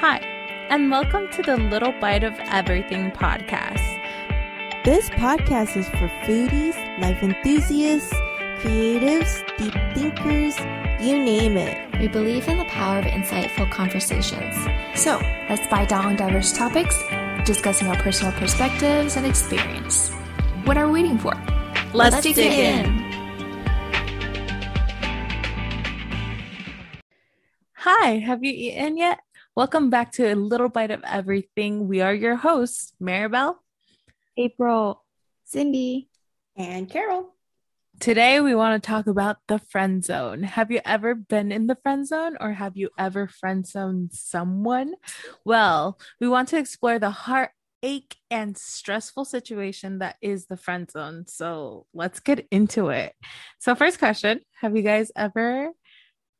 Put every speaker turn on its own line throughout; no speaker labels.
Hi, and welcome to the Little Bite of Everything podcast.
This podcast is for foodies, life enthusiasts, creatives, deep thinkers, you name it.
We believe in the power of insightful conversations. So let's bite down on diverse topics, discussing our personal perspectives and experience. What are we waiting for?
Let's, Let's dig, dig in. in. Hi, have you eaten yet? Welcome back to a little bite of everything. We are your hosts, Maribel,
April,
Cindy,
and Carol.
Today we want to talk about the friend zone. Have you ever been in the friend zone or have you ever friend zoned someone? Well, we want to explore the heartache and stressful situation that is the friend zone. So let's get into it. So, first question Have you guys ever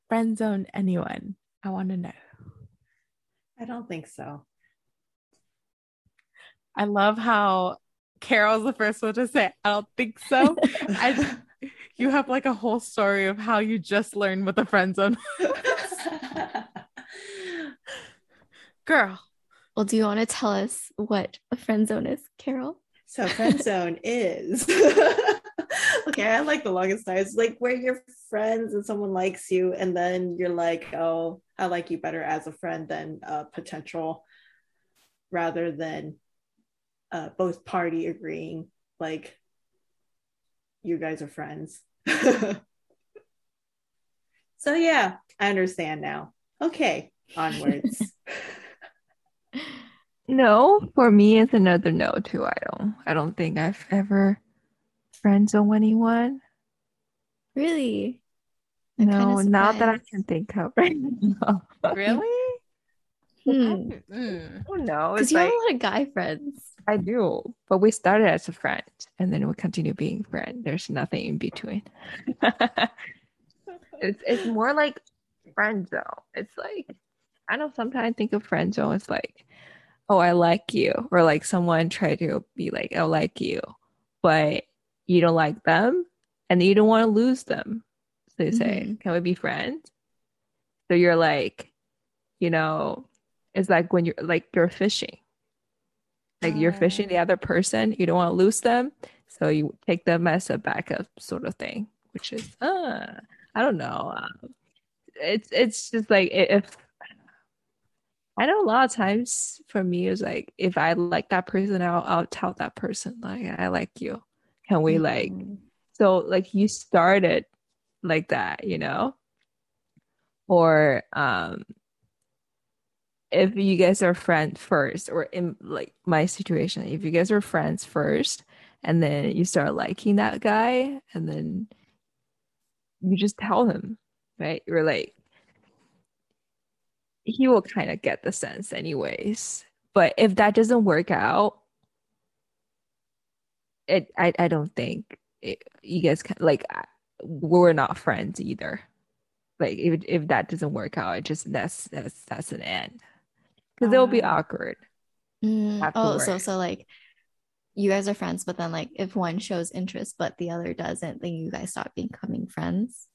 friend zoned anyone? I want to know.
I don't think so.
I love how Carol's the first one to say, I don't think so. I, you have like a whole story of how you just learned what the friend zone Girl.
Well, do you want to tell us what a friend zone is, Carol?
So, friend zone is okay. I like the longest time. It's like where you're friends and someone likes you, and then you're like, oh, I like you better as a friend than a potential, rather than uh, both party agreeing like you guys are friends. so yeah, I understand now. Okay, onwards.
no, for me it's another no too. I don't I don't think I've ever friend zone anyone.
Really?
No, not that I can think of right now.
Really?
Hmm. Mm. Oh no,
because you like, have a lot of guy friends.
I do, but we started as a friend, and then we continue being friends. There's nothing in between. it's it's more like friend zone. It's like I know sometimes I think of friend zone. It's like, oh, I like you, or like someone try to be like, I like you, but you don't like them, and you don't want to lose them they say, mm-hmm. can we be friends? So you're like, you know, it's like when you're like you're fishing. Like you're fishing the oh. other person, you don't want to lose them. So you take them as a backup sort of thing, which is uh I don't know. Um, it's it's just like if I know a lot of times for me it's like if I like that person, I'll I'll tell that person like I like you. Can we mm-hmm. like so like you started like that, you know? Or um if you guys are friends first or in like my situation, if you guys are friends first and then you start liking that guy and then you just tell him, right? You're like he will kind of get the sense anyways. But if that doesn't work out, it I, I don't think it, you guys can like we're not friends either. Like if if that doesn't work out, it just that's that's that's an end because it'll be awkward.
Mm, oh, so so like you guys are friends, but then like if one shows interest but the other doesn't, then you guys stop becoming friends.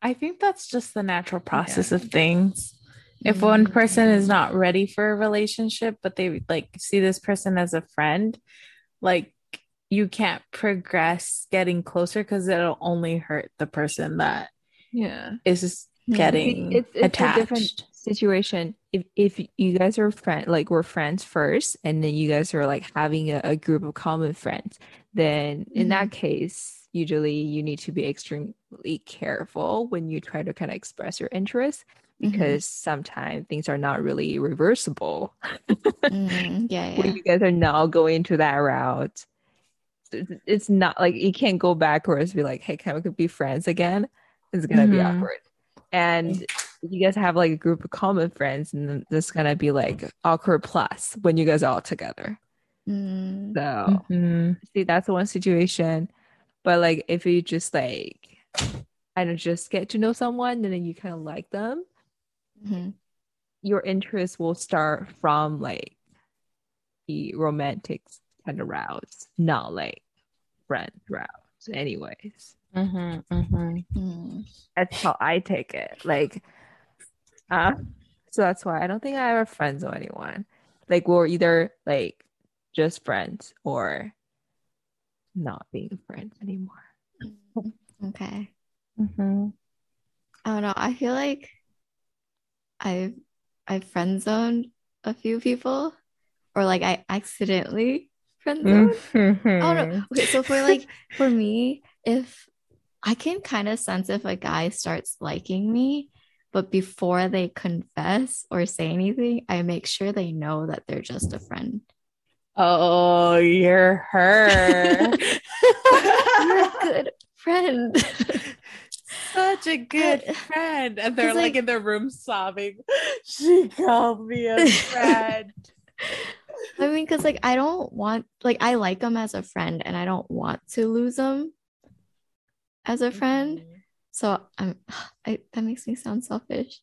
I think that's just the natural process yeah. of things. If mm-hmm. one person is not ready for a relationship, but they like see this person as a friend, like you can't progress getting closer because it'll only hurt the person that
yeah
is getting it's, it's attached. a different
situation if if you guys are friend like we're friends first and then you guys are like having a, a group of common friends then mm-hmm. in that case usually you need to be extremely careful when you try to kind of express your interest mm-hmm. Because mm-hmm. sometimes things are not really reversible
mm, yeah, yeah.
when you guys are now going to that route it's not like you can't go backwards be like hey can we be friends again it's gonna mm-hmm. be awkward and you guys have like a group of common friends and then there's gonna be like awkward plus when you guys are all together mm. so mm-hmm. see that's one situation but like if you just like I don't just get to know someone and then you kind of like them mm-hmm. your interest will start from like the romantic kind of routes, not like friend routes, anyways. Mm-hmm, mm-hmm. Mm. That's how I take it. Like, uh, So that's why I don't think I ever friends with anyone. Like we're either like just friends or not being friends anymore.
Okay.
Mm-hmm.
I don't know. I feel like I've I've friend zoned a few people, or like I accidentally friend zoned.
Mm-hmm.
Oh no. Okay, so for like for me, if I can kind of sense if a guy starts liking me, but before they confess or say anything, I make sure they know that they're just a friend.
Oh, you're her.
You're a good friend.
Such a good friend. And they're like,
like-
in their room sobbing. She called me a friend.
I mean, because like I don't want like I like him as a friend and I don't want to lose him as a friend. Mm-hmm. So I'm I that makes me sound selfish.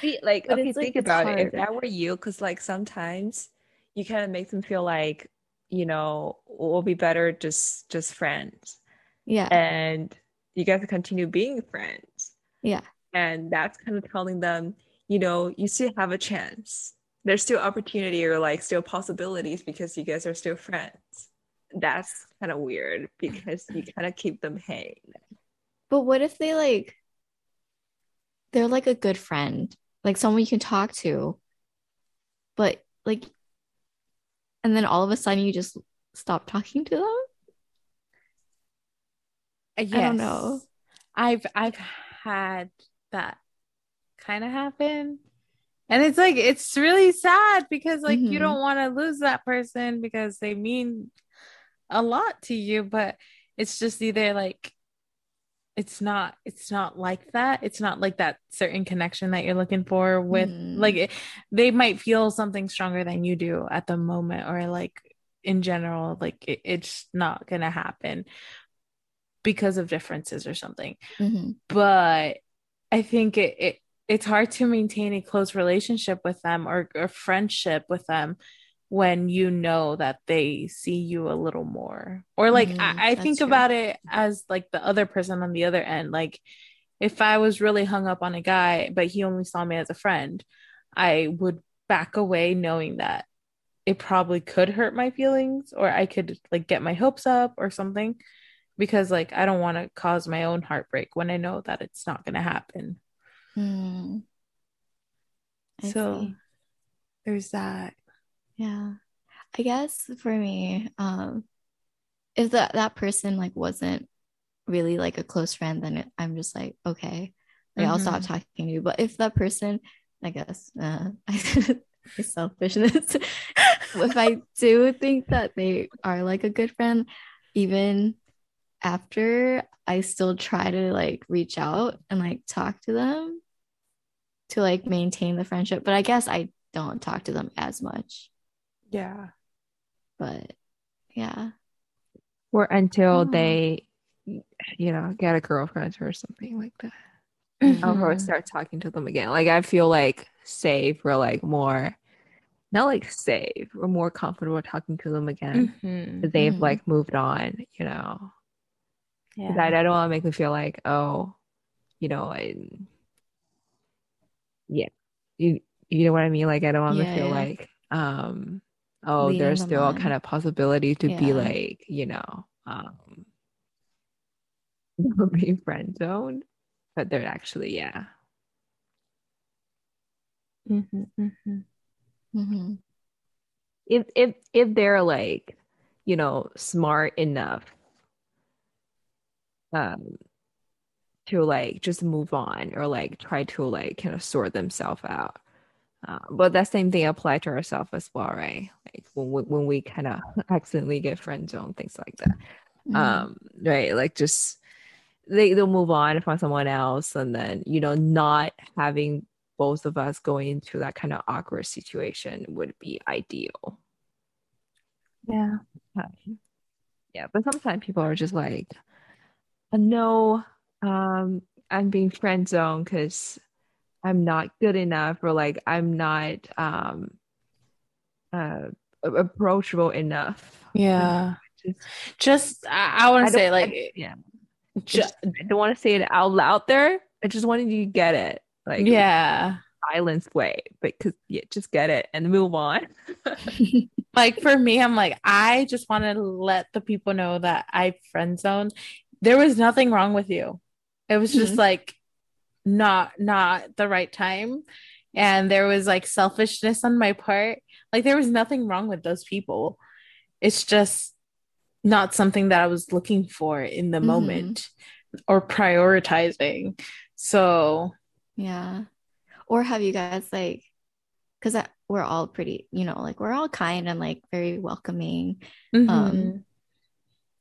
See, like,
But
okay,
it's, like,
think
it's
about it. If that were you, because like sometimes you kind of make them feel like, you know, we'll be better just just friends.
yeah.
And you guys continue being friends.
Yeah.
And that's kind of telling them, you know, you still have a chance. There's still opportunity or like still possibilities because you guys are still friends. That's kind of weird because you kind of keep them hanging.
But what if they like they're like a good friend, like someone you can talk to, but like and then all of a sudden you just stop talking to them?
I
don't know.
I've I've had that kind of happen. And it's like it's really sad because like you
Mhm.
don't want to lose that person because they mean a lot to you, but it's just either like it's not it's not like that. It's not like that certain connection that you're looking for with
Mhm.
like it, they might feel something stronger than you do at the moment or like in general like it, it's not going to happen because of differences or something
Mhm.
but I think it, it it's hard to maintain a close relationship with them or a friendship with them when you know that they see you a little more. Or like
Mhm,
I, I think
true.
about it as like the other person on the other end. Like if I was really hung up on a guy, but he only saw me as a friend, I would back away knowing that it probably could hurt my feelings or I could like get my hopes up or something because like I don't want to cause my own heartbreak when I know that it's not going to happen.
Mm.
So
see.
there's that.
Yeah. I guess for me, um, if that that person like wasn't really like a close friend, then it, I'm just like, okay, like I'll stop
Mhm.
talking to you. But if that person, I guess, uh, selfishness, if I do think that they are like a good friend, even after I still try to like reach out and like talk to them to like maintain the friendship. But I guess I don't talk to them as much.
Yeah.
But yeah.
Or until
Oh.
they, you know, get a girlfriend or something like that.
Mhm.
Or start talking to them again. Like I feel like safe or like more, not like safe, or more comfortable talking to them again.
Mhm.
'cause They've
Mhm.
like moved on, you know.
Yeah.
I, I don't want to make them feel like, oh, you know, I, yeah, you you know what I mean? Like I don't want
Yeah,
to feel
yeah.
like, um, oh,
Leading
there's still
on.
kind of possibility to be like, you know, um, being friend zoned, but they're actually, yeah,
Mhm, mhm.
Mhm.
if if if they're like, you know, smart enough, um, to like just move on or like try to like kind of sort themselves out. Uh, but that same thing apply to ourselves as well, right? Like when we, when we kind of accidentally get friend zone, things like that.
Mhm.
Um, right? Like just they they'll move on and find someone else, and then you know, not having both of us going into that kind of awkward situation would be ideal.
Yeah.
Um, yeah, but sometimes people are just like, no, um, I'm being friend zoned because I'm not good enough, or like I'm not um uh approachable enough.
Yeah.
Just-
Just I, I want to say
I-
like
yeah,
ju-
just, I don't want to say it out loud there. I just wanted you to get it. like
yeah.
silence way, but because yeah, just get it and move on.
like for me, I'm like, I just want to let the people know that I friend zoned. There was nothing wrong with you. It was just
Mhm.
like not not the right time. And there was like selfishness on my part. Like there was nothing wrong with those people. It's just not something that I was looking for in the
Mhm.
moment or prioritizing. So
Yeah. Or have you guys like, because we're all pretty, you know, like we're all kind and like very welcoming.
mhm.
Um,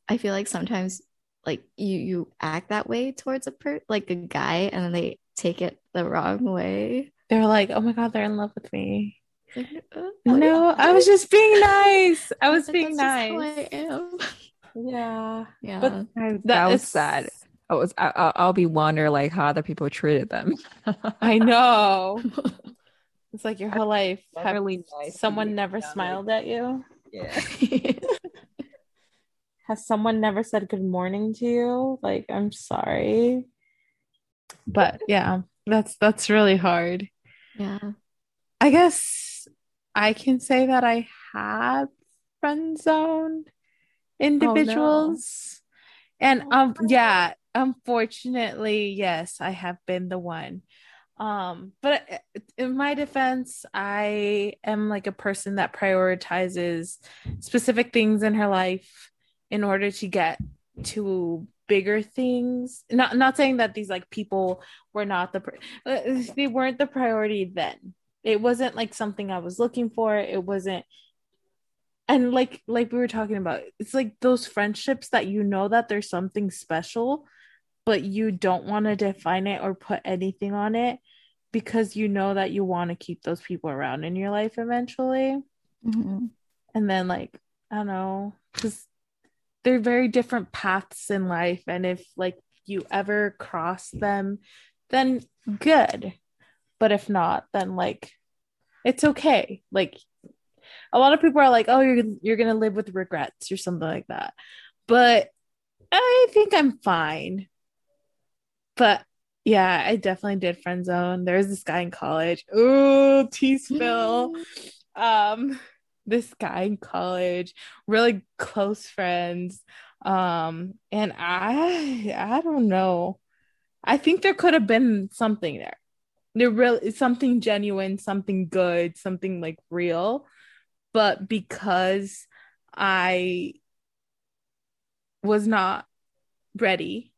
I feel like sometimes like you you act that way towards a per like a guy and then they take it the wrong way.
they're like, oh my God, they're in love with me.
Like, uh,
No, I was just being nice. I was being
"That's just how
nice.
I am.
Yeah.
Yeah.
But
I,
That
that was sad. I was. I, I'll, I'll be wondering like how other people treated them.
I know. It's like your whole life. Have
Really nice
someone never
around, like-
smiled at you?
Yeah.
Has someone never said good morning to you? Like, I'm sorry. But yeah, that's that's really hard.
yeah.
I guess I can say that I have friend zoned individuals. And um yeah, unfortunately, yes, I have been the one. Um but in my defense, I am like a person that prioritizes specific things in her life in order to get to bigger things. Not not saying that these like people were not the pri- uh, they weren't the priority then it wasn't like something I was looking for. It wasn't and like like we were talking about, it's like those friendships that you know that there's something special, but you don't want to define it or put anything on it because you know that you want to keep those people around in your life eventually.
Mhm.
And then like, I don't know, because they're very different paths in life. And if like you ever cross them, then good. But if not, then like it's okay. Like a lot of people are like, oh, you're you're gonna live with regrets or something like that. But I think I'm fine. But yeah, I definitely did friend zone. There was this guy in college. Ooh, tea spill. um, this guy in college, really close friends. Um, and I I don't know. I think there could have been something there. There really something genuine, something good, something like real. But because I was not ready,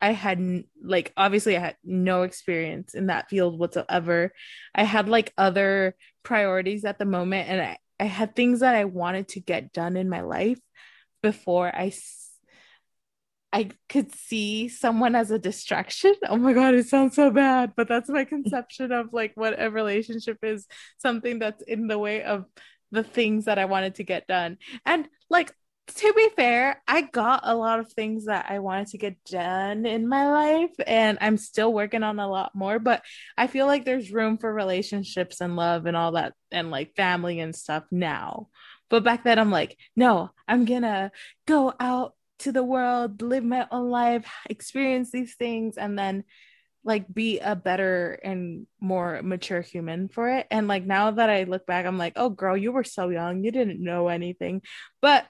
I had like obviously I had no experience in that field whatsoever. I had like other priorities at the moment and I, I had things that I wanted to get done in my life before I I could see someone as a distraction. Oh my god, it sounds so bad, but that's my conception of like what a relationship is, something that's in the way of the things that I wanted to get done. And like to be fair, I got a lot of things that I wanted to get done in my life, and I'm still working on a lot more. But I feel like there's room for relationships and love and all that, and like family and stuff now. But back then, I'm like, no, I'm gonna go out to the world, live my own life, experience these things, and then like be a better and more mature human for it. And like now that I look back, I'm like, oh, girl, you were so young, you didn't know anything. But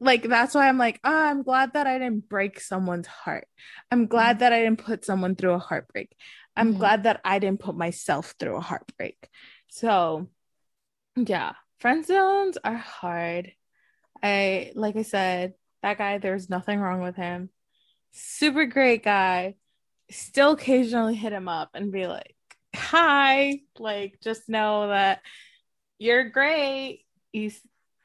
like that's why I'm like, oh, I'm glad that I didn't break someone's heart. I'm glad that I didn't put someone through a heartbreak. I'm
Mhm.
glad that I didn't put myself through a heartbreak. So yeah, friend zones are hard. I like I said, that guy, there's nothing wrong with him. Super great guy. Still occasionally hit him up and be like, hi, like just know that you're great. He's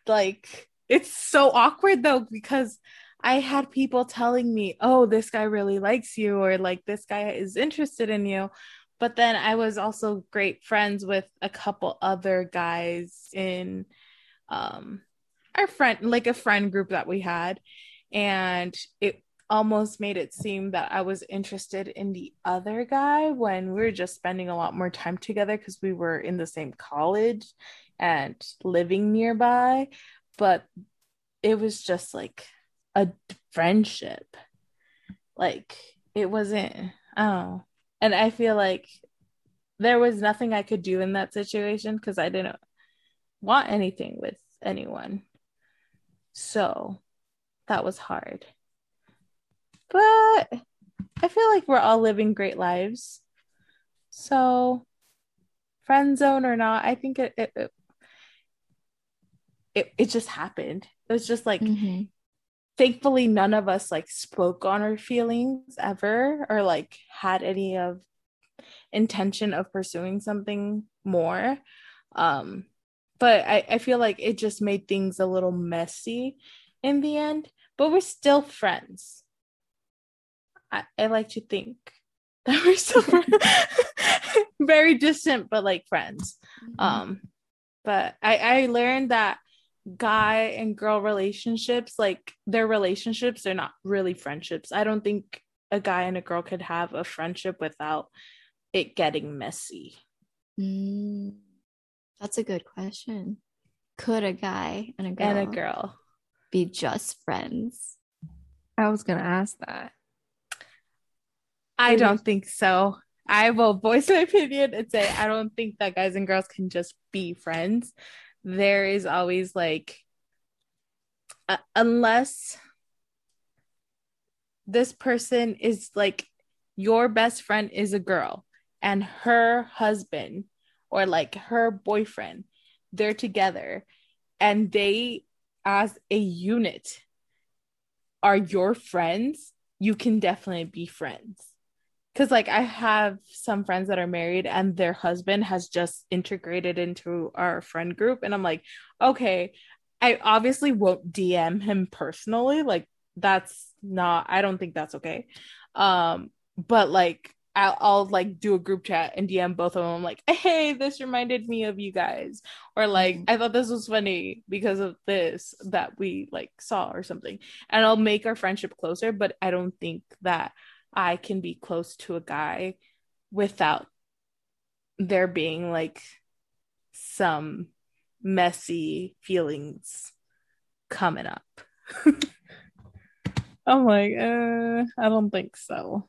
like, it's so awkward though, because I had people telling me, oh, this guy really likes you, or like this guy is interested in you. But then I was also great friends with a couple other guys in um our friend like a friend group that we had and it almost made it seem that I was interested in the other guy when we were just spending a lot more time together because we were in the same college and living nearby but it was just like a friendship like it wasn't I And I feel like there was nothing I could do in that situation because I didn't want anything with anyone. So that was hard. But I feel like we're all living great lives. So friend zone or not, I think it it it, it, it just happened. It was just like
Mm-hmm.
thankfully none of us like spoke on our feelings ever or like had any of intention of pursuing something more um but I, I feel like it just made things a little messy in the end but we're still friends i, I like to think that we're still very distant but like friends um but i i learned that guy and girl relationships like their relationships they're not really friendships. I don't think a guy and a girl could have a friendship without it getting messy.
Mm, that's a good question. Could a guy and a girl,
and a girl
be just friends?
I was gonna ask that.
i don't think so. I will voice my opinion and say i don't think that guys and girls can just be friends there is always like uh, unless this person is like your best friend is a girl and her husband or like her boyfriend they're together and they as a unit are your friends you can definitely be friends because like i have some friends that are married and their husband has just integrated into our friend group and i'm like okay. I obviously won't dm him personally like that's not i don't think that's okay. Um but like I'll, I'll like do a group chat and dm both of them like hey this reminded me of you guys. Or like
Mhm.
i thought this was funny because of this that we like saw or something. And i'll make our friendship closer but i don't think that i can be close to a guy without there being like some messy feelings coming up. I'm like uh i don't think so.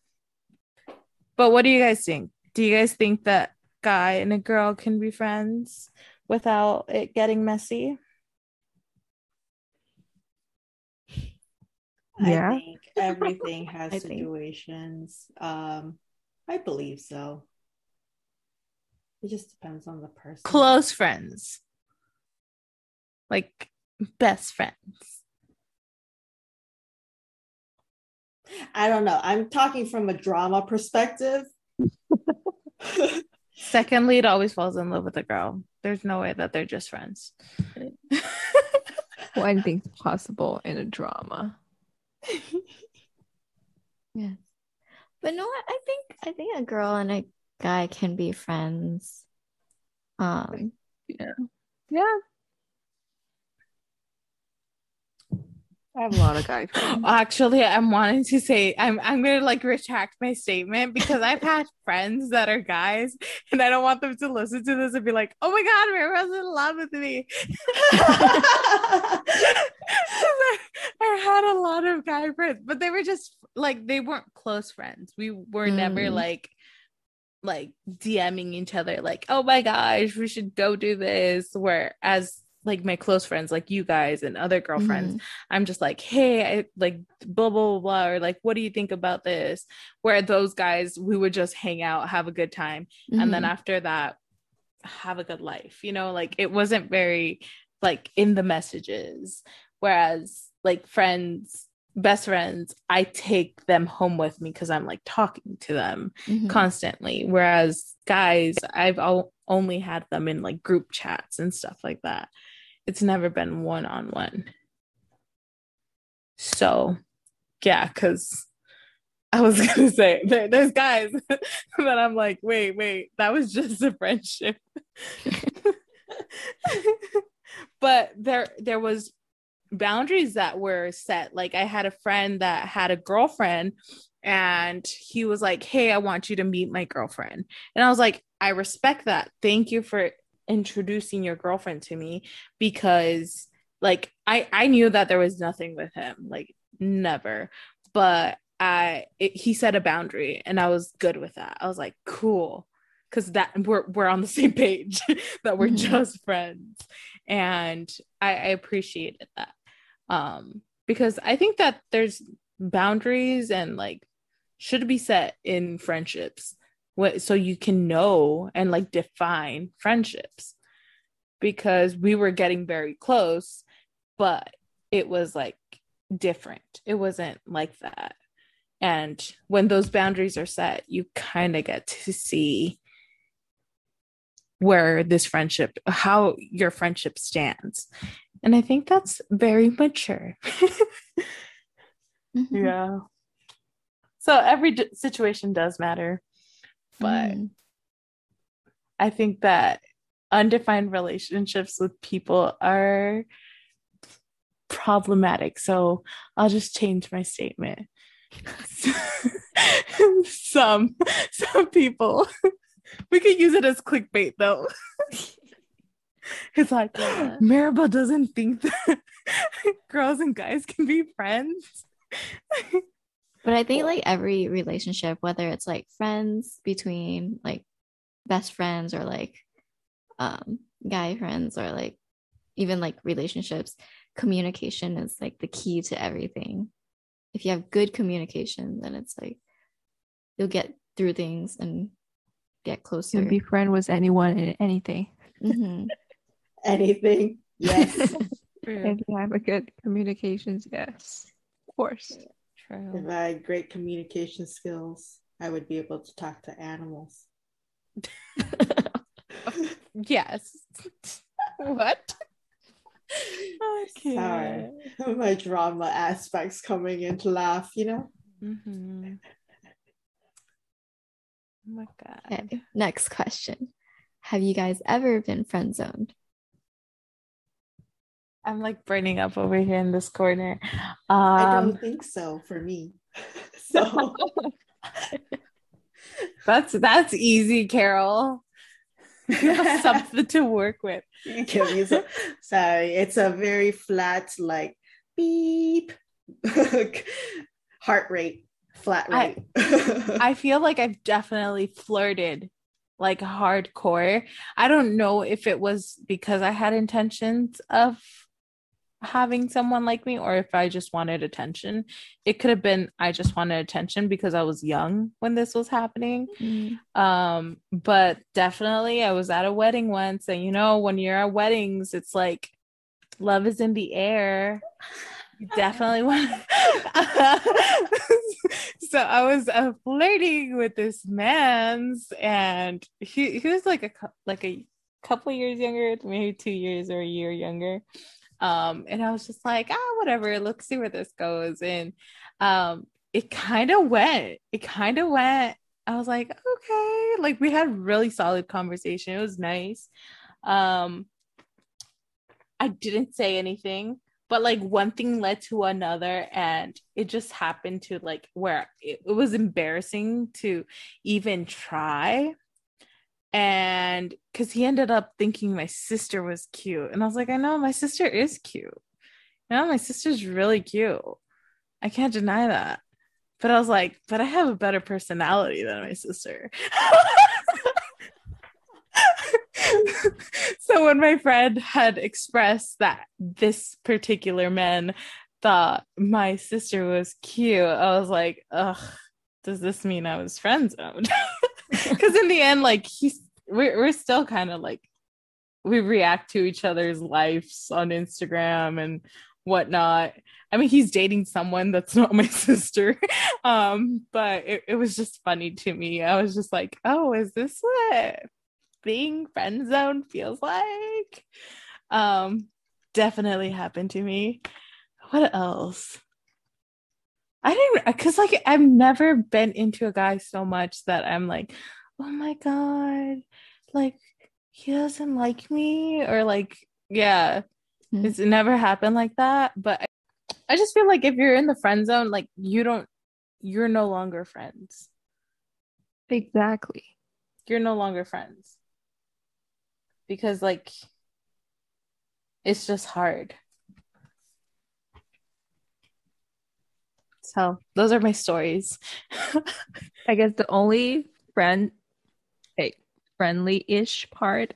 But what do you guys think? Do you guys think that guy and a girl can be friends without it getting messy?
Yeah.
I think everything has
I think-
situations. Um, I believe so. It just depends on the person.
close friends like best friends
I don't know. I'm talking from a drama perspective.
second lead always falls in love with a girl there's no way that they're just friends
Well, anything's possible in a drama.
Yes. But no, I think I think a girl and a guy can be friends. Um,
yeah. Yeah. I have a lot of guy friends.
Actually, I'm wanting to say I'm I'm gonna like retract my statement because I've had friends that are guys and I don't want them to listen to this and be like, oh my god, Mira's in love with me. I, I had a lot of guy friends, but they were just like they weren't close friends. We were never
Mm.
like like DMing each other like, oh my gosh, we should go do this. Whereas like my close friends, like you guys and other girlfriends,
mhm.
I'm just like, hey, I like blah blah blah, blah or like, what do you think about this? Where those guys, we would just hang out, have a good time, and then
Mhm.
after that, have a good life. You know, like it wasn't very like in the messages. Whereas like friends, best friends, I take them home with me because I'm like talking to them
Mhm.
constantly. Whereas guys, I've o- only had them in like group chats and stuff like that. It's never been one on one. So, yeah, because I was gonna say there, there's guys that I'm like, wait, wait, that was just a friendship. but there, there was boundaries that were set. Like I had a friend that had a girlfriend and he was like, Hey, I want you to meet my girlfriend. And I was like, I respect that. Thank you for introducing your girlfriend to me because like I I knew that there was nothing with him, like never. But I it, he set a boundary and I was good with that. I was like, cool. Cause that we're we're on the same page that we're
Mhm.
just friends. And I, I appreciated that. Um, because I think that there's boundaries and like should be set in friendships. What so you can know and like define friendships. Because we were getting very close but it was like different. It wasn't like that. And when those boundaries are set you kind of get to see where this friendship how your friendship stands and i think that's very mature
Mhm.
yeah so every d- situation does matter but
Mhm.
I think that undefined relationships with people are problematic. So I'll just change my statement. some some people we could use it as clickbait though. it's like
Yeah.
Maribel doesn't think that girls and guys can be friends.
But I think like every relationship, whether it's like friends between like best friends or like um guy friends or like even like relationships, communication is like the key to everything. If you have good communication, then it's like you'll get through things and get closer.
You can be friend with anyone and anything.
Mhm.
Anything. Yes.
If you have a good communications, yes. Of course.
True.
If I had great communication skills, I would be able to talk to animals.
Yes. what? Okay.
Sorry. My drama aspects coming in to laugh, you know?
Mm-hmm. Oh my god.
Okay, next question. Have you guys ever been friend zoned?
I'm like burning up over here in this corner.
I
Um
don't think so for me. so
that's that's easy, Carol. You have something to work with.
some sorry. It's a very flat, like beep heart rate, flat
I-
rate.
I feel like I've definitely flirted like hardcore. I don't know if it was because I had intentions of having someone like me or if I just wanted attention. It could have been I just wanted attention because I was young when this was happening. Um, but definitely I was at a wedding once, and you know, when you're at weddings, it's like love is in the air. You definitely want. so I was uh, flirting with this man's, and he he was like a like a couple years younger, maybe two years or a year younger. Um, and I was just like, ah, whatever. Let's see where this goes. And um, it kind of went. It kind of went. I was like, okay. Like we had really solid conversation. It was nice. Um, I didn't say anything, but like one thing led to another, and it just happened to like where it, it was embarrassing to even try. And because he ended up thinking my sister was cute, and I was like, I know my sister is cute. No, my sister's really cute. I can't deny that. But I was like, but I have a better personality than my sister. so when my friend had expressed that this particular man thought my sister was cute, I was like, ugh, does this mean I was friend zoned? Because in the end, like he's we're we're still kind of like we react to each other's lives on Instagram and whatnot. I mean, he's dating someone that's not my sister. Um, but it, it was just funny to me. I was just like, oh, is this what being friend zone feels like? Um, definitely happened to me. What else? I didn't because like I've never been into a guy so much that I'm like, oh my god, like he doesn't like me, or like, yeah,
Hmm.
it's never happened like that. But I, I just feel like if you're in the friend zone, like you don't, you're no longer friends.
Exactly.
You're no longer friends because like it's just hard. So those are my stories.
I guess the only friend, like friendly-ish part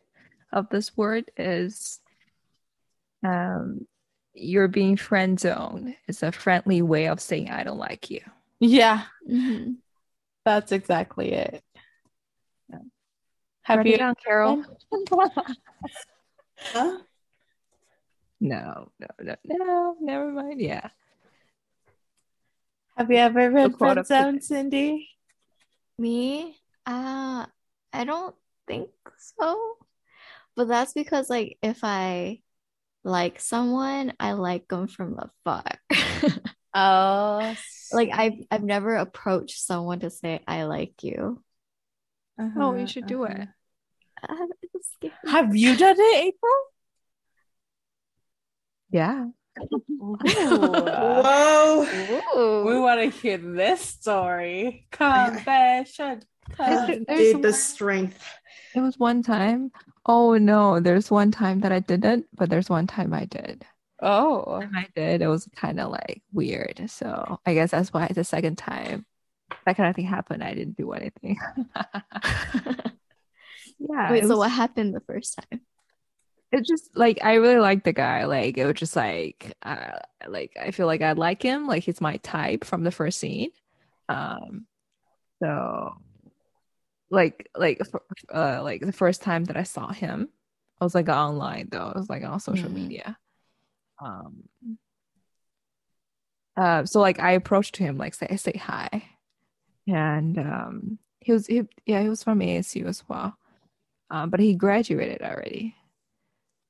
of this word is, um, you're being friend zoned. It's a friendly way of saying I don't like you.
yeah,
Mhm.
that's exactly it.
Yeah.
Have
Write
you
it down, Carol?
Huh?
no, no, no, no. Never mind. Yeah.
have you ever been
quote
friend
of the day.
zoned, Cindy?
Me? Uh, I don't think so. But that's because like if I like someone, I like them from afar.
Oh,
Like I've I've never approached someone to say I like you.
Oh, you should do it.
Uh, it's.
Have you done it, April?
Yeah.
Ooh.
Whoa.
we want to hear this story. Confession.
There's
dude, the strength.
It was one time. Oh no, there's one time that I didn't, but there's one time I did.
Oh,
I did, it was kind of like weird. So I guess that's why the second time that kind of thing happened, I didn't do anything. yeah.
Wait,
it
so
was-
what happened the first time?
It just like I really liked the guy. Like it was just like uh like I feel like I like him. Like he's my type from the first scene. Um so like like uh like the first time that I saw him, I was like online though. I was like on social
Mhm.
media. Um uh so like I approached him like say I say hi. And um he was he, yeah, he was from ASU as well. Um but he graduated already.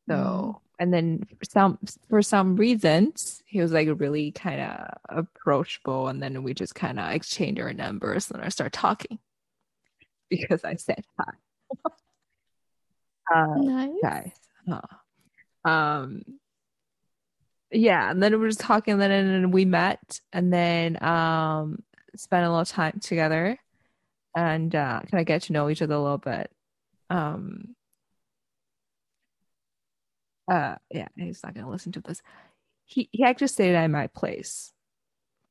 So, and then for some for some reasons, he was like really kind of approachable, and then we just kind of exchanged our numbers, and I started talking because I said hi. uh,
Nice.
guys, huh. um, yeah, and then we were just talking, and then and we met, and then um, spent a little time together, and uh, kind of get to know each other a little bit. Um, uh yeah he's not gonna listen to this he he actually stayed at my place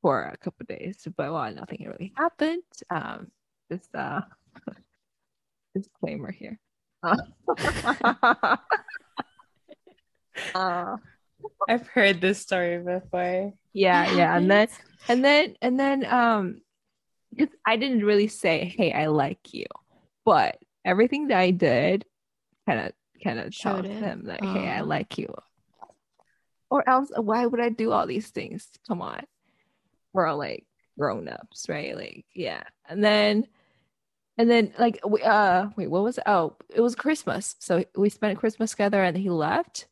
for a couple days but well nothing really happened um just uh disclaimer here. Uh, uh,
I've heard this story before.
yeah yeah and then and then and then um because i didn't really say hey i like you but everything that i did kind of kind of
Showed
him like hey i
Oh.
like you. Or else why would i do all these things? Come on. We're all like grown-ups right? Like yeah. And then and then like we uh wait what was it? oh it was christmas so we spent christmas together and he left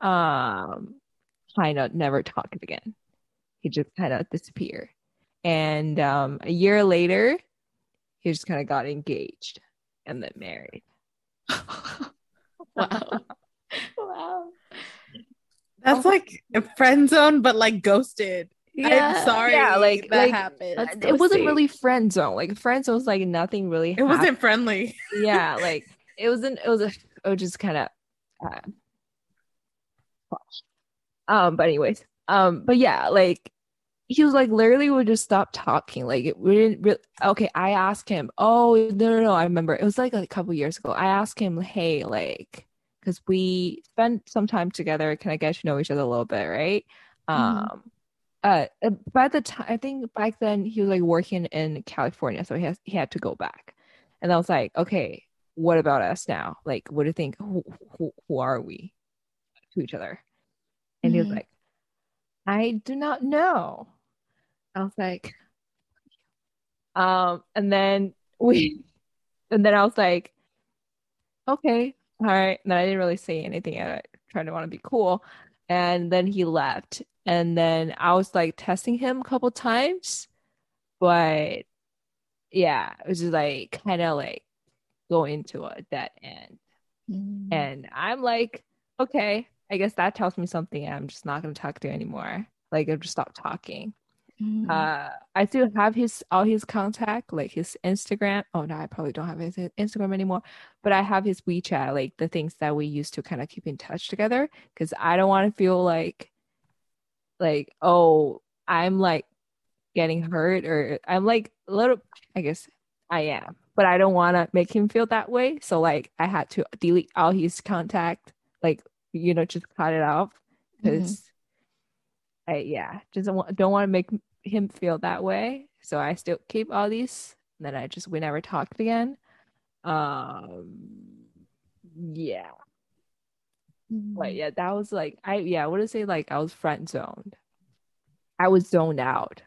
um kind of never talked again he just kind of disappeared and um a year later he just kind of got engaged and then married
Wow. wow.
That's like a friend zone, but like ghosted.
Yeah.
I'm sorry.
Yeah, like-
that
like-
happened.
It wasn't really friend zone like friend zone was like nothing really
it wasn't friendly.
yeah like it wasn't it was a it was just kind of uh, um but anyways um but yeah like he was like literally would just stop talking like we didn't really okay i asked him oh no no no i remember it was like a couple years ago i asked him hey like because we spent some time together can i get to know each other a little bit right
Mhm.
um uh uh, by the time i think back then he was like working in california so he has he had to go back. And i was like okay what about us now? Like what do you think? Who who, who are we to each other? And he was
Mhm.
like i do not know. I was like um and then we and then i was like okay all right. And then i didn't really say anything i tried to want to be cool. And then he left and then i was like testing him a couple times but yeah it was just like kind of like going into a dead end
Mm.
and i'm like okay i guess that tells me something i'm just not going to talk to you anymore like i've just stopped talking
Mm.
uh i still have his all his contact like his instagram oh no i probably don't have his instagram anymore but i have his wechat like the things that we used to kind of keep in touch together because i don't want to feel like like oh i'm like getting hurt or I'm like a little I guess I am, but I don't want to make him feel that way. So like I had to delete all his contact, like you know, just cut it off because I yeah, just don't want, don't want to make him feel that way. So I still keep all these. And then I just we never talked again. Um, yeah, but yeah, that was like I yeah, I would say like I was friend zoned. I was zoned out.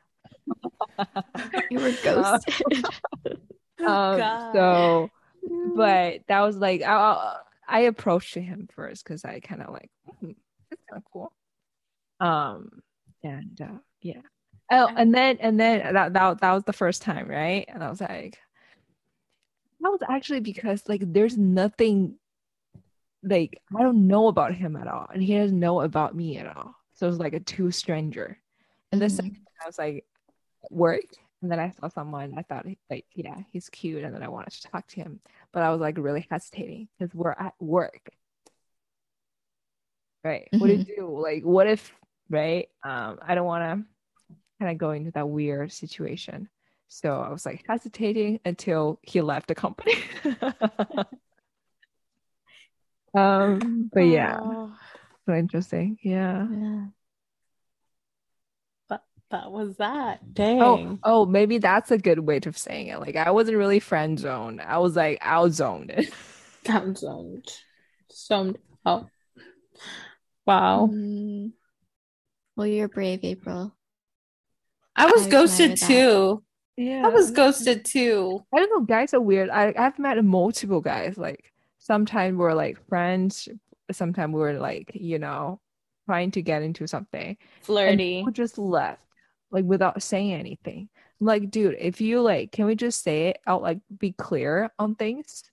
You were ghosted.
um,
God.
so but that was like I, I- approached him first because I kind of like hmm, that's kind of cool. Um, and uh, yeah. Oh, and then and then that, that that was the first time, right? And I was like, that was actually because like there's nothing like I don't know about him at all, and he doesn't know about me at all. So it was like a two stranger. And the
Mhm.
second I was like work, and then I saw someone. I thought like yeah, he's cute, and then I wanted to talk to him, but I was like really hesitating because we're at work. Right. What do you do? Like, what if right? Um, I don't want to kind of go into that weird situation. So I was like hesitating until he left the company. um, but yeah,
Oh,
so interesting. Yeah.
Yeah.
that, that was that.
Oh,
Dang.
oh, oh maybe that's a good way of saying it. Like I wasn't really friend zoned. I was like out zoned.
I'm zoned. Zoned out. Wow.
Mm. Well, you're brave, April.
I was
I
ghosted too.
Yeah.
I was ghosted too.
I don't know. Guys are weird. I I've met multiple guys. Like sometimes we're like friends. Sometimes we're like you know trying to get into something.
Flirty.
just left like without saying anything. Like, dude, if you like, can we just say it out? Like, be clear on things,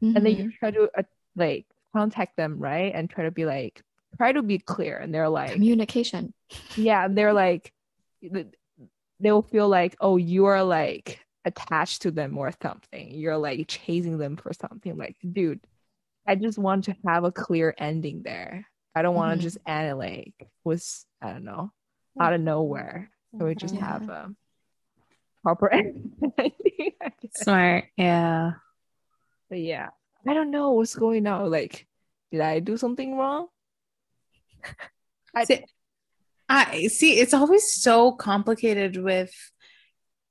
and then you try to uh, like contact them, right? And try to be like, try to be clear. And they're like,
communication.
yeah, and they're like, they'll feel like, oh, you are like attached to them or something. You're like chasing them for something. Like, dude, I just want to have a clear ending there. I don't want to mm-hmm. just end it like was I don't know out of nowhere. So we just
Yeah.
have a proper ending.
Smart. Yeah.
But yeah, I don't know what's going on. Like, did I do something wrong? I-
see, I see. It's always so complicated with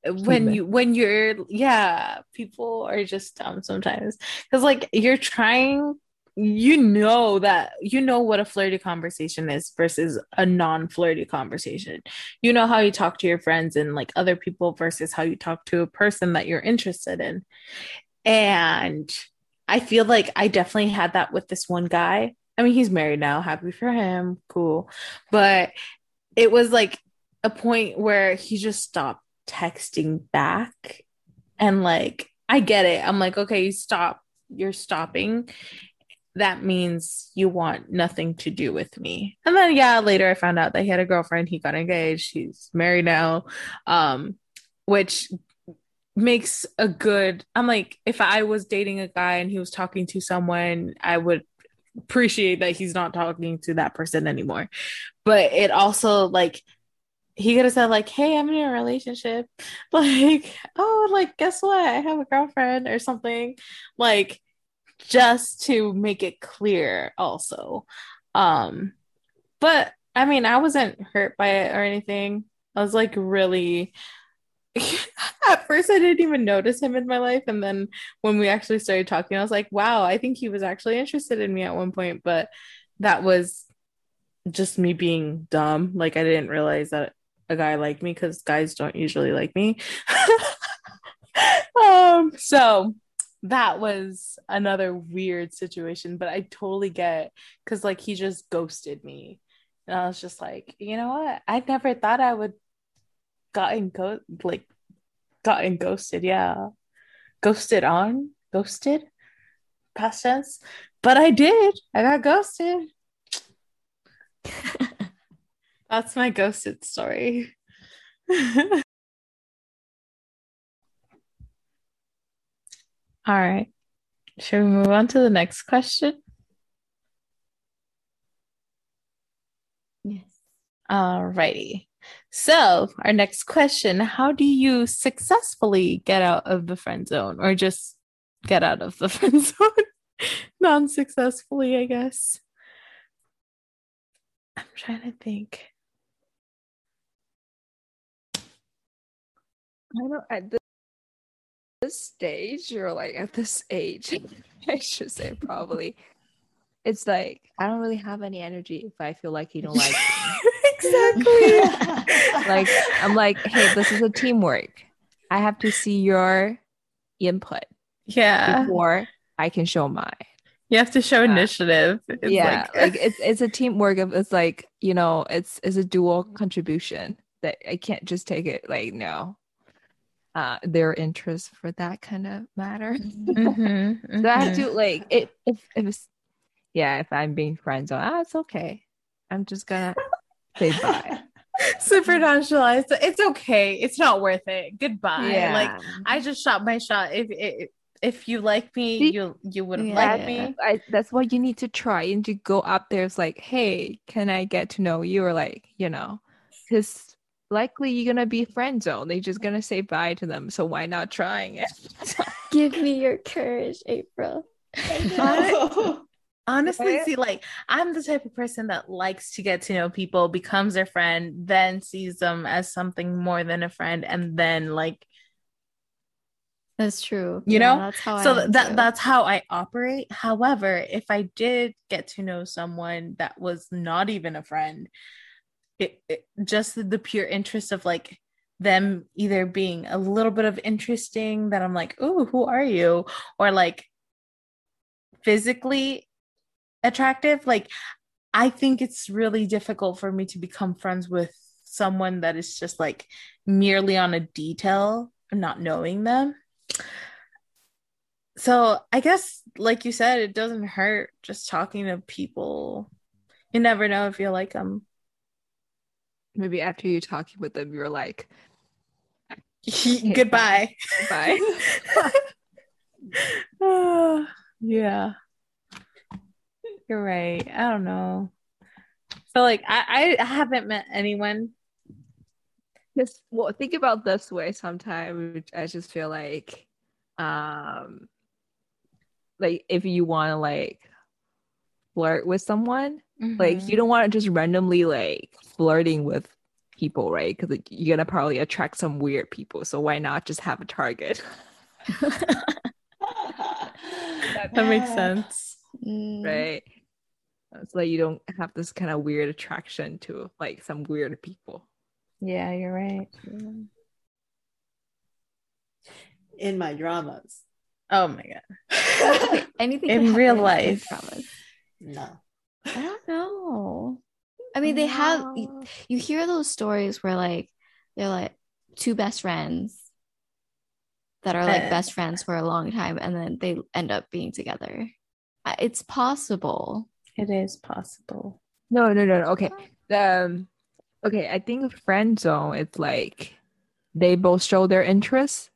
when
Human.
you when you're yeah. People are just dumb sometimes because like you're trying. You know that you know what a flirty conversation is versus a non-flirty conversation. You know how you talk to your friends and like other people versus how you talk to a person that you're interested in. And I feel like I definitely had that with this one guy. I mean, he's married now, happy for him, cool. But it was like a point where he just stopped texting back. And like, I get it. I'm like, okay, you stop. You're stopping. That means you want nothing to do with me. And then, yeah, later I found out that he had a girlfriend. He got engaged. He's married now. Um, which makes a good i'm like if i was dating a guy and he was talking to someone i would appreciate that he's not talking to that person anymore but it also like he could have said like hey i'm in a relationship. Like oh like guess what? I have a girlfriend or something like just to make it clear also. Um but i mean i wasn't hurt by it or anything. I was like really at first I didn't even notice him in my life and then when we actually started talking I was like wow I think he was actually interested in me at one point but that was just me being dumb. Like I didn't realize that a guy like me cuz guys don't usually like me. Um so that was another weird situation but I totally get cuz like he just ghosted me. And I was just like you know what? I never thought I would gotten go like gotten ghosted. Yeah. Ghosted on? Ghosted? Past tense? But i did. I got ghosted that's my ghosted story all right should we move on to the next question
Yes.
Alrighty. So, our next question How do you successfully get out of the friend zone or just get out of the friend zone? Non successfully, I guess. I'm trying to think.
I don't at this, this stage or like at this age, I should say probably. It's like I don't really have any energy if I feel like you don't like
exactly.
like I'm like, hey, this is a teamwork. I have to see your input
yeah.
before I can show mine.
You have to show initiative. It's
yeah,
like,
like, it's it's a teamwork of it's like, you know, it's it's a dual contribution that I can't just take it like no. Uh their interest for that kind of matter.
Mhm,
So I have to like it if if it's yeah, if I'm being friends, ah, it's okay. I'm just gonna say bye.
super nonchalant. It's- It's okay. It's not worth it. Goodbye.
Yeah.
Like I just shot my shot. If if, if you like me,
See?
you you wouldn't
Yeah.
like me.
I, that's what you need to try and to go up there. It's like, hey, can I get to know you? Or like, you know, because likely you're gonna be friend zone. They're just gonna say bye to them. So why not trying it?
Give me your courage, April.
Honestly,
Right?
see, like I'm the type of person that likes to get to know people, becomes their friend, then sees them as something more than a friend, and then like
That's true.
You
Yeah,
know?
that's how
so
am
that
too.
that's how I operate. However, if I did get to know someone that was not even a friend, it, it just the pure interest of like them either being a little bit of interesting that I'm like, oh, who are you? Or like physically attractive. Like I think it's really difficult for me to become friends with someone that is just like merely on a detail, not knowing them. So I guess, like you said, it doesn't hurt just talking to people. You never know if you like them.
Maybe after you talking with them, you're like,
Goodbye.
bye.
Ah, yeah. You're right. I don't know. So like I, I haven't met anyone.
Just well, think about this way. Sometimes I just feel like, um, like if you want to like flirt with someone, like
Mm-hmm.
you don't want to just randomly like flirting with people, right? Because you're gonna probably attract some weird people. So why not just have a target?
that makes sense.
Mm,
right? So that you don't have this kind of weird attraction to like some weird people.
Yeah, you're right.
In my dramas.
Oh my god.
Anything
In real life.
dramas.
No.
I don't know. I mean, they have you, you hear those stories where like they're like two best friends that are like best friends for a long time and then they end up being together. It's possible.
It is possible.
No, no, no, no. Okay. Um okay, I think friend zone it's like they both show their interests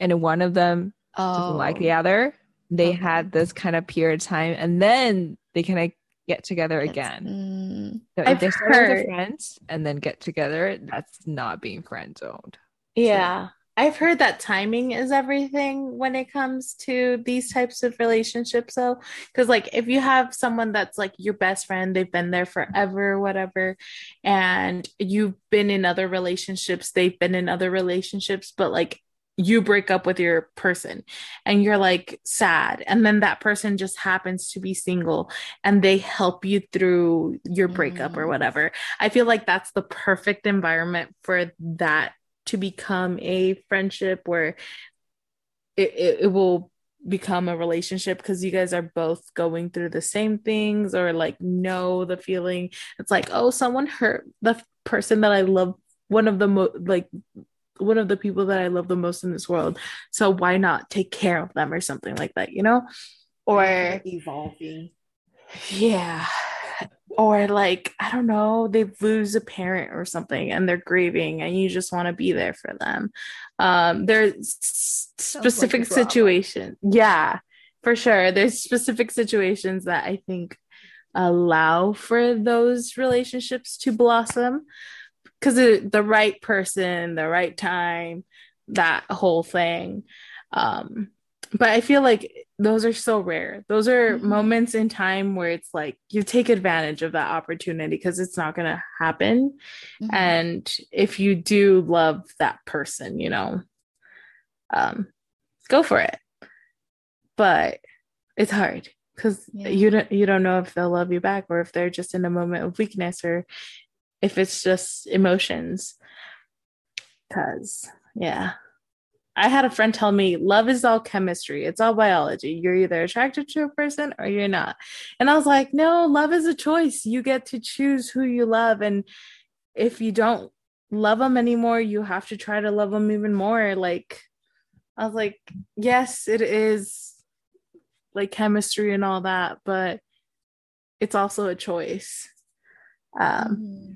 and one of them doesn't like the
Oh,
other. They had this kind of period of time and then they kind of get together again.
mm,
So if they start
heard-
friends and then get together, that's not being friend zoned.
Yeah. I've heard that timing is everything when it comes to these types of relationships, though. Because, like, if you have someone that's like your best friend, they've been there forever, whatever, and you've been in other relationships, they've been in other relationships, but like you break up with your person and you're like sad, and then that person just happens to be single and they help you through your breakup or
Mm.
whatever. I feel like that's the perfect environment for that to become a friendship where it, it, it will become a relationship because you guys are both going through the same things or like know the feeling it's like oh someone hurt the person that i love one of the mo- like one of the people that i love the most in this world so why not take care of them or something like that you know or
evolving.
yeah. Or like, I don't know, they lose a parent or something and they're grieving and you just want to be there for them. Um there's
like
specific
drama.
situation. Yeah, for sure. There's specific situations that I think allow for those relationships to blossom. Because the right person, the right time, that whole thing. Um, but I feel like those are so rare. Those are mm-hmm. moments in time where it's like you take advantage of that opportunity because it's not going to happen. Mm-hmm. And if you do love that person, you know, um, go for it. But it's hard because yeah. you don't you don't know if they'll love you back or if they're just in a moment of weakness or if it's just emotions. Cause yeah, I had a friend tell me love is all chemistry. It's all biology. You're either attracted to a person or you're not. And I was like, no, love is a choice. You get to choose who you love. And if you don't love them anymore, you have to try to love them even more. Like, I was like, yes, it is like chemistry and all that, but it's also a choice. Um, mm-hmm.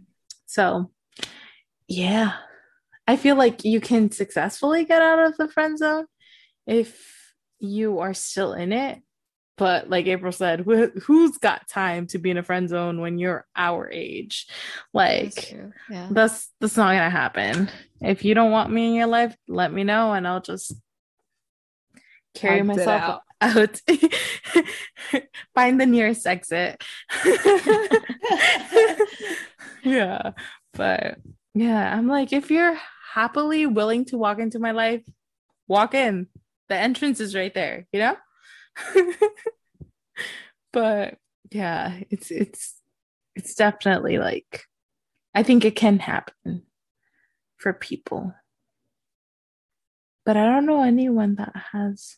So, yeah, I feel like you can successfully get out of the friend zone if you are still in it. But like April said, wh- who's got time to be in a friend zone when you're our age? Like that's yeah. that's that's not gonna happen. If you don't want me in your life, let me know and I'll just carry Hugged myself out. out. Find the nearest exit. yeah. But yeah, I'm like, if you're happily willing to walk into my life, walk in. The entrance is right there, you know? but yeah, it's it's it's definitely like I think it can happen for people. But I don't know anyone that has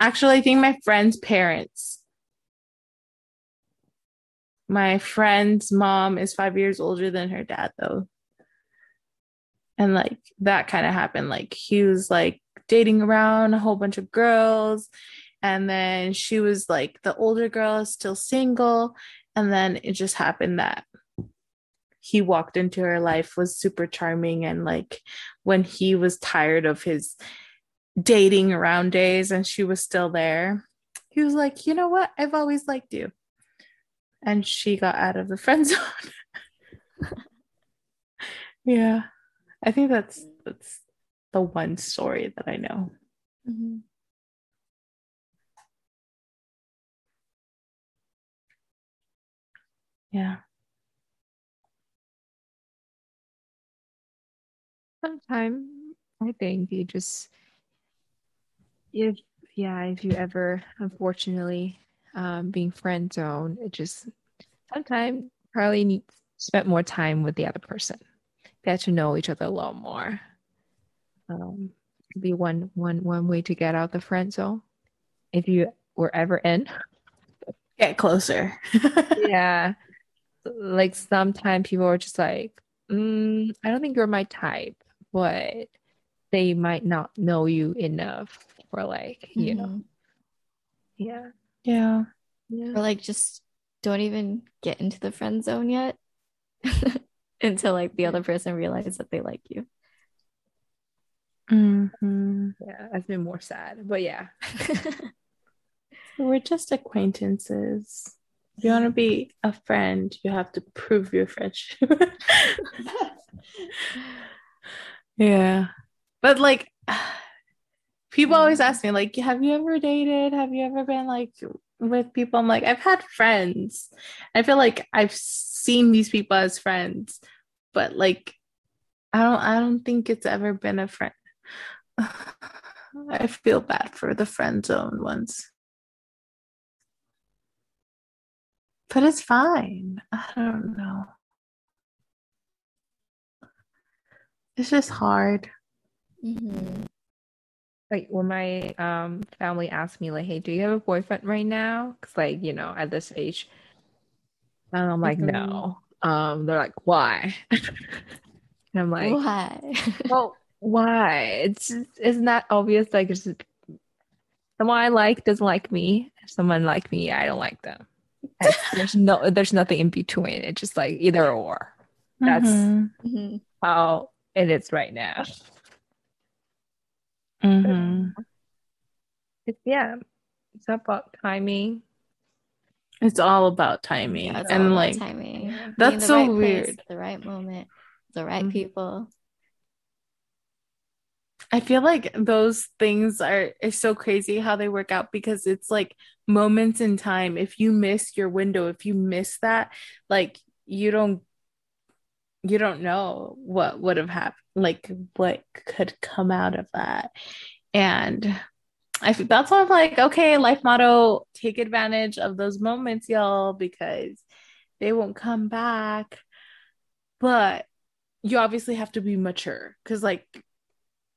Actually, I think my friend's parents my friend's mom is five years older than her dad, though. And like that kind of happened. Like he was like dating around a whole bunch of girls. And then she was like the older girl is still single. And then it just happened that he walked into her life was super charming. And like when he was tired of his dating around days and she was still there, he was like, you know what? I've always liked you and she got out of the friend zone. yeah. I think that's that's the one story that I know. Mm-hmm. Yeah.
Sometimes I think you just if yeah, if you ever unfortunately um, being friend zone, it just sometimes probably need spend more time with the other person. Get to know each other a little more. Um, could be one one one way to get out the friend zone. If you were ever in,
get closer.
yeah, like sometimes people are just like, mm, I don't think you're my type, but they might not know you enough for like you mm-hmm. know, yeah.
Yeah.
yeah. Or like just don't even get into the friend zone yet until like the other person realizes that they like you.
Mm-hmm.
Yeah, I've been more sad, but yeah.
We're just acquaintances. If you want to be a friend, you have to prove your friendship. yeah. But like people always ask me like have you ever dated? Have you ever been like with people? I'm like i've had friends. I feel like i've seen these people as friends but like i don't i don't think it's ever been a friend. I feel bad for the friend zone ones but it's fine. I don't know. It's just hard.
Mm-hmm
like when my um family asked me like hey do you have a boyfriend right now? Because like you know at this age. And i'm like mm-hmm. no um they're like why? And i'm like
why?
Well why? It's it's not that obvious? Like it's someone i like doesn't like me. Someone like me i don't like them. There's no there's nothing in between. It's just like either or. That's mm-hmm. how it is right now
Mm-hmm.
It's yeah, it's about timing.
It's all about timing, yeah, and like timing. That's
the
so
right
weird.
at the right moment, the right
Mhm.
people.
I feel like those things are is so crazy how they work out because it's like moments in time. If you miss your window, if you miss that, like you don't you don't know what would have happened, like what could come out of that. And I that's why I'm like, okay, life motto, take advantage of those moments, y'all, because they won't come back. But you obviously have to be mature because like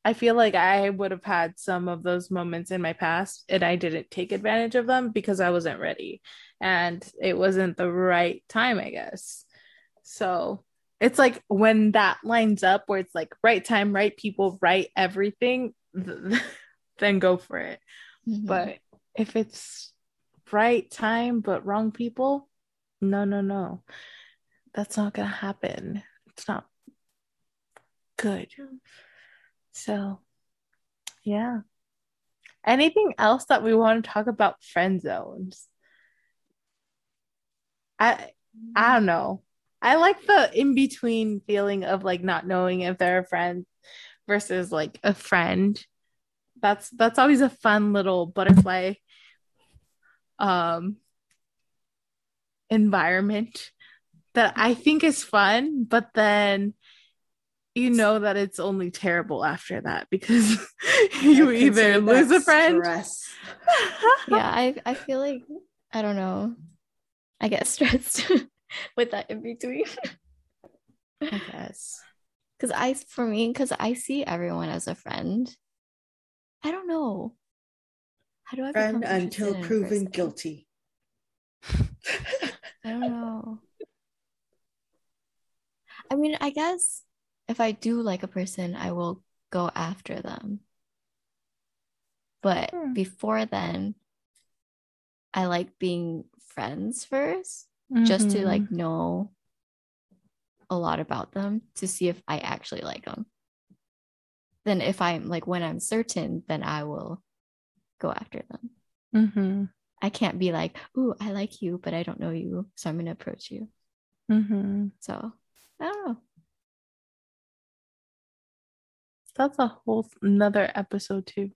I feel like I would have had some of those moments in my past and I didn't take advantage of them because I wasn't ready and it wasn't the right time, I guess. So it's like when that lines up where it's like right time, right people, right everything, th- then go for it.
Mhm.
But if it's right time but wrong people, no, no, no. That's not gonna happen. It's not good. So, yeah. Anything else that we want to talk about friend zones? I I don't know. I like the in between feeling of like not knowing if they're a friend versus like a friend. That's that's always a fun little butterfly um environment that I think is fun, but then you know that it's only terrible after that because you
I
either lose a friend.
yeah, I I feel like I don't know. I get stressed with that in between.
I guess.
Cause I for me, because I see everyone as a friend. I don't know. How do I
Friend until
in
proven
person?
guilty.
I don't know. I mean, I guess if I do like a person, I will go after them. But
Hmm.
before then, I like being friends first, just to like know a lot about them to see if I actually like them. Then if I'm like when I'm certain, then I will go after them.
Mhm.
I can't be like, "Ooh, I like you, but I don't know you, so I'm gonna approach you."
Mhm.
So I don't know.
That's a whole another episode too.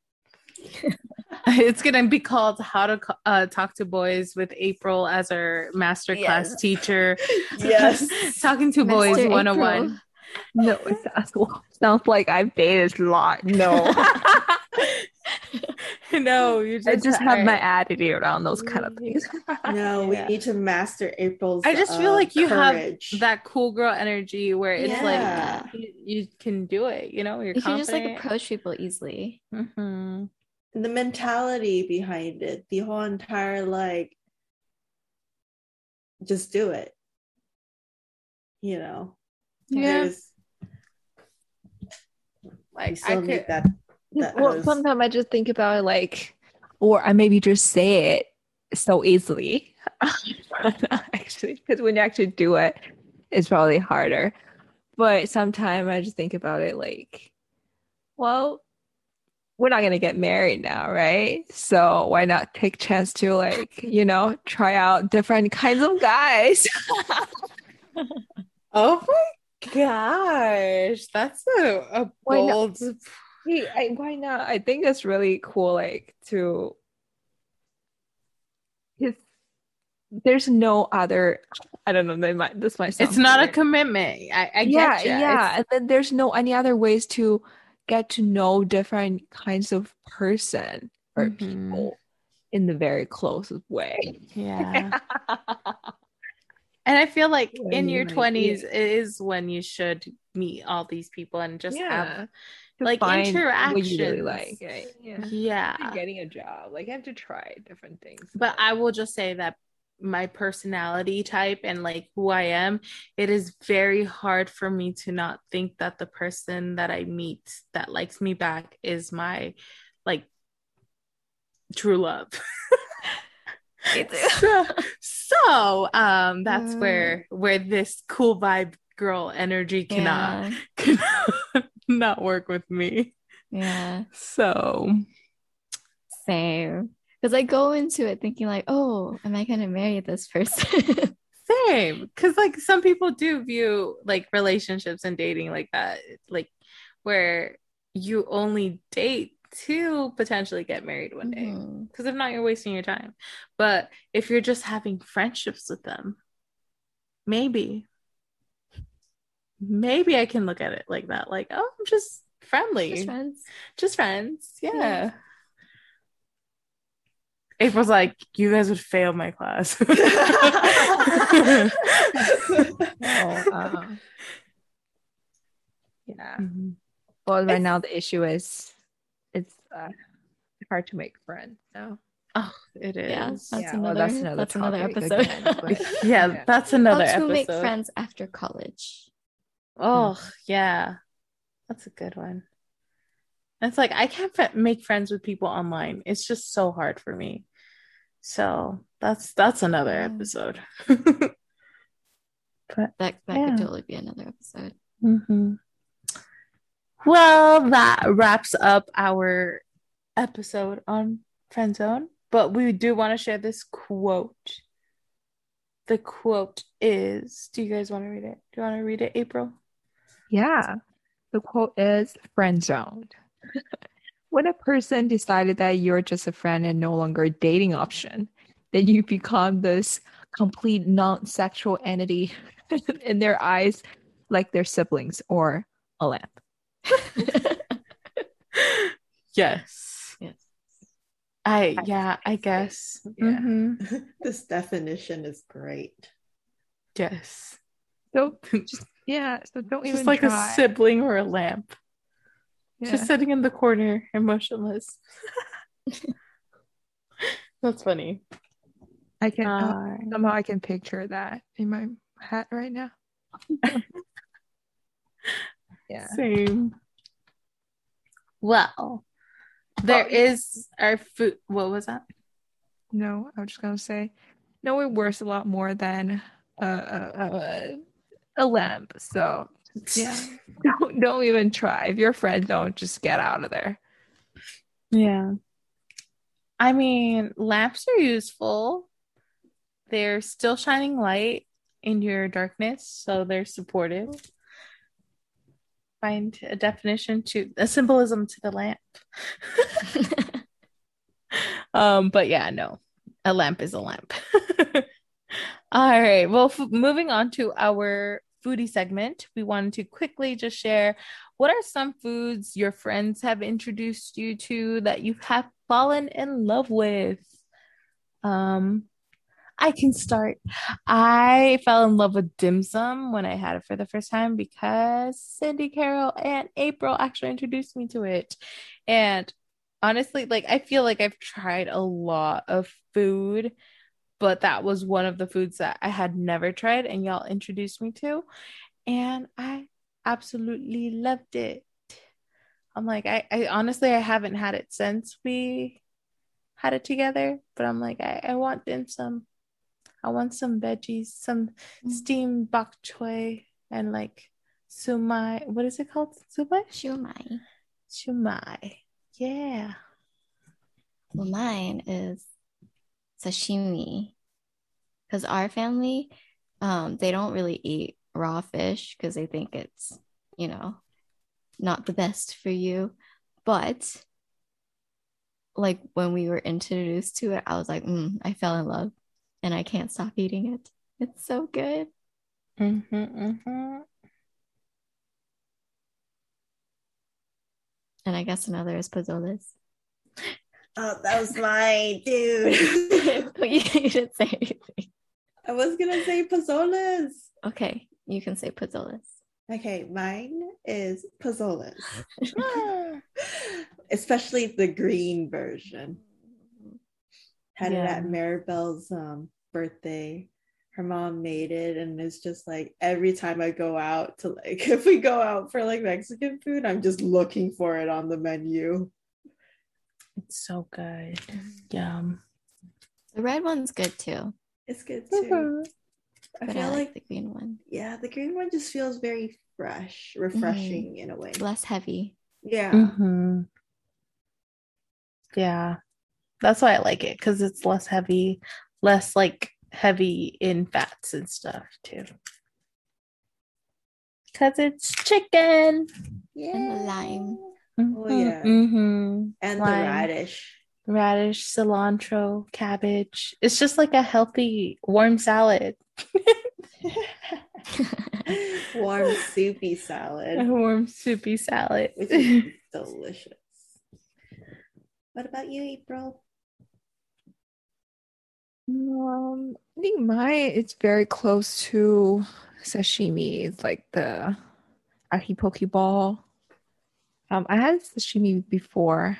It's gonna be called "How to uh, Talk to Boys" with April as our master class
Yes.
teacher.
Yes.
talking to boys
Master
101.
April.
No, it sounds, sounds like I've dated a lot. No,
no, you just
I just have my attitude around those kind of things.
No,
Yeah.
we need to master April's.
I just feel
uh,
like you
courage.
have that cool girl energy where it's
Yeah.
like you, you can do it. You know, you're
You can just like approach people easily.
Mhm.
The mentality behind it, the whole entire like, just do it. You know,
Yeah.
There's-
Like I could,
that. that
well,
knows-
sometimes I just think about it like, or I maybe just say it so easily. actually, because when you actually do it, it's probably harder. But sometimes I just think about it like, well, we're not gonna get married now, right? So why not take chance to like, you know, try out different kinds of guys?
Oh my gosh, that's a, a
Why not?
bold.
Hey, I, why not? I think it's really cool, like to. His, there's no other. I don't know. They might. This might sound.
It's not a commitment. I, I
yeah,
get
yeah,
It's-
and then there's no any other ways to get to know different kinds of person or
Mhm.
people in the very closest way.
yeah. And I feel like
When
in
you
your 20s
be-
is when you should meet all these people and just have
yeah, to
like,
you really
interactions.
like. right? Yeah,
yeah.
Getting a job, like you have to try different things.
But I will just say that my personality type and like who I am, it is very hard for me to not think that the person that I meet that likes me back is my like true love. so, so um that's
Mm.
where where this cool vibe girl energy cannot
Yeah,
cannot not work with me.
yeah,
So
same. Because I go into it thinking like, oh, am I gonna marry this person?
Same. Because, like, some people do view like relationships and dating like that, like, where you only date to potentially get married one day.
Mm-hmm.
Because if not, you're wasting your time. But if you're just having friendships with them, maybe, maybe I can look at it like that. Like, oh, I'm just friendly,
Just friends.
just friends. Yeah.
Yeah.
April's like, you guys would fail my class.
Oh, uh, yeah.
Mhm.
Well, right
It's-
now the issue is it's uh, hard to make friends. So
Oh, it is.
Yeah, that's
Yeah,
another.
that's
That's
another
another, episode.
again, but-
yeah,
Yeah.
that's
How to
episode.
make friends after college.
Oh, yeah. That's a good one. It's like I can't f- make friends with people online. It's just so hard for me. So that's that's another
Yeah.
episode.
That that
Yeah.
could totally be another episode.
Mhm. Well, that wraps up our episode on friend zone. But we do want to share this quote. The quote is, do you guys want to read it? Do you want to read it, April?
yeah, the quote is friend zoned. when a person decided that you're just a friend and no longer a dating option, then you become this complete non-sexual entity in their eyes, like their siblings or a lamp.
Yes.
Yes.
I
I-
yeah, I guess.
Yeah.
Mhm.
this definition is great.
Yes.
So just yeah, so don't even
Just like
try.
a sibling or a lamp.
Yeah.
Just sitting in the corner emotionless. That's funny.
I can uh, somehow I can picture that in my hat right now. yeah.
Same. Well, there
Oh,
is our food. What was that?
No, I was just gonna say, no, we're worth a lot more than uh, uh, uh, a lamp. So yeah, don't don't even try. If your friend don't, just get out of there.
Yeah. I mean, lamps are useful. They're still shining light in your darkness, so they're supportive. Find a definition to a symbolism to the lamp. um, but yeah, no, a lamp is a lamp. All right. Well, f- moving on to our foodie segment, we wanted to quickly just share what are some foods your friends have introduced you to that you have fallen in love with? Um, I can start. I fell in love with dim sum when I had it for the first time because Cindy Carroll and April actually introduced me to it. And honestly, like I feel like I've tried a lot of food, but that was one of the foods that I had never tried and y'all introduced me to. And I absolutely loved it. I'm like, I, I honestly I haven't had it since we had it together, but I'm like, I, I want dim sum. I want some veggies, some
Mm.
steamed bok choy and like sumai. What is it called? Sumai?
Shumai.
Shumai. Yeah.
Well, mine is sashimi. Because our family, um, they don't really eat raw fish because they think it's, you know, not the best for you. But like when we were introduced to it, I was like, mm, I fell in love and I can't stop eating it. It's so good.
Mm-hmm, mm-hmm.
And I guess another is pozoles.
Oh, that was my dude.
you didn't say anything.
I was gonna say pozoles.
Okay, you can say pozoles.
Okay, mine is pozoles, especially the green version. Had it at Maribel's um, birthday. Her mom made it, and it's just like every time I go out to like, if we go out for like Mexican food, I'm just looking for it on the menu.
It's so good. Mm-hmm. Yum.
The red one's good too,
It's good too. Mm-hmm. I
but
feel
I like
like
the green one.
yeah, the green one just feels very fresh, mm-hmm. refreshing in a way.
Less heavy.
Yeah.
Mm-hmm. Yeah. That's why I like it because it's less heavy, less like heavy in fats and stuff too. Because it's chicken.
And lime.
Oh, yeah.
Mm-hmm.
And
Lime.
the radish.
Radish, cilantro, cabbage. It's just like a healthy warm salad.
Warm soupy
a
salad,
warm soupy salad.
which is delicious. What about you, April?
Um, I think mine it's very close to sashimi. It's like the ahi poke bowl. Um, I had sashimi before,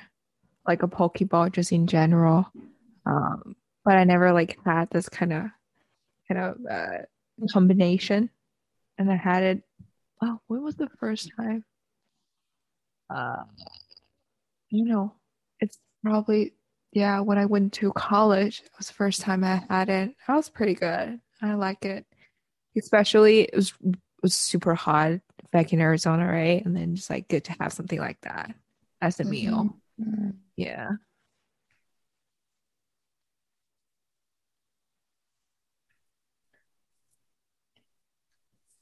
like a poke bowl just in general. Um, but I never like had this kind of kind of uh, combination. And I had it. Oh, when was the first time? Uh, you know, it's probably yeah, when I went to college, it was the first time I had it. That was pretty good. I like it. Especially it was it was super hot back in Arizona, right? And then just like good to have something like that as a meal. Mm-hmm. Mm-hmm. Yeah.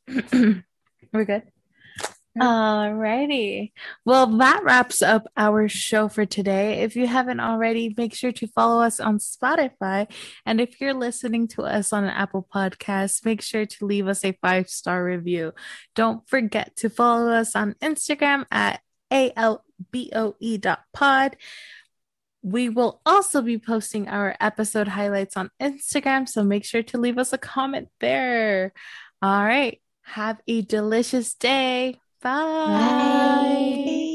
We're good. Alrighty. Well, that wraps up our show for today. If you haven't already, make sure to follow us on Spotify. And if you're listening to us on an Apple Podcast, make sure to leave us a five star review. Don't forget to follow us on Instagram at alboe.pod. We will also be posting our episode highlights on Instagram, so make sure to leave us a comment there. All right. Have a delicious day. Bye.
Bye.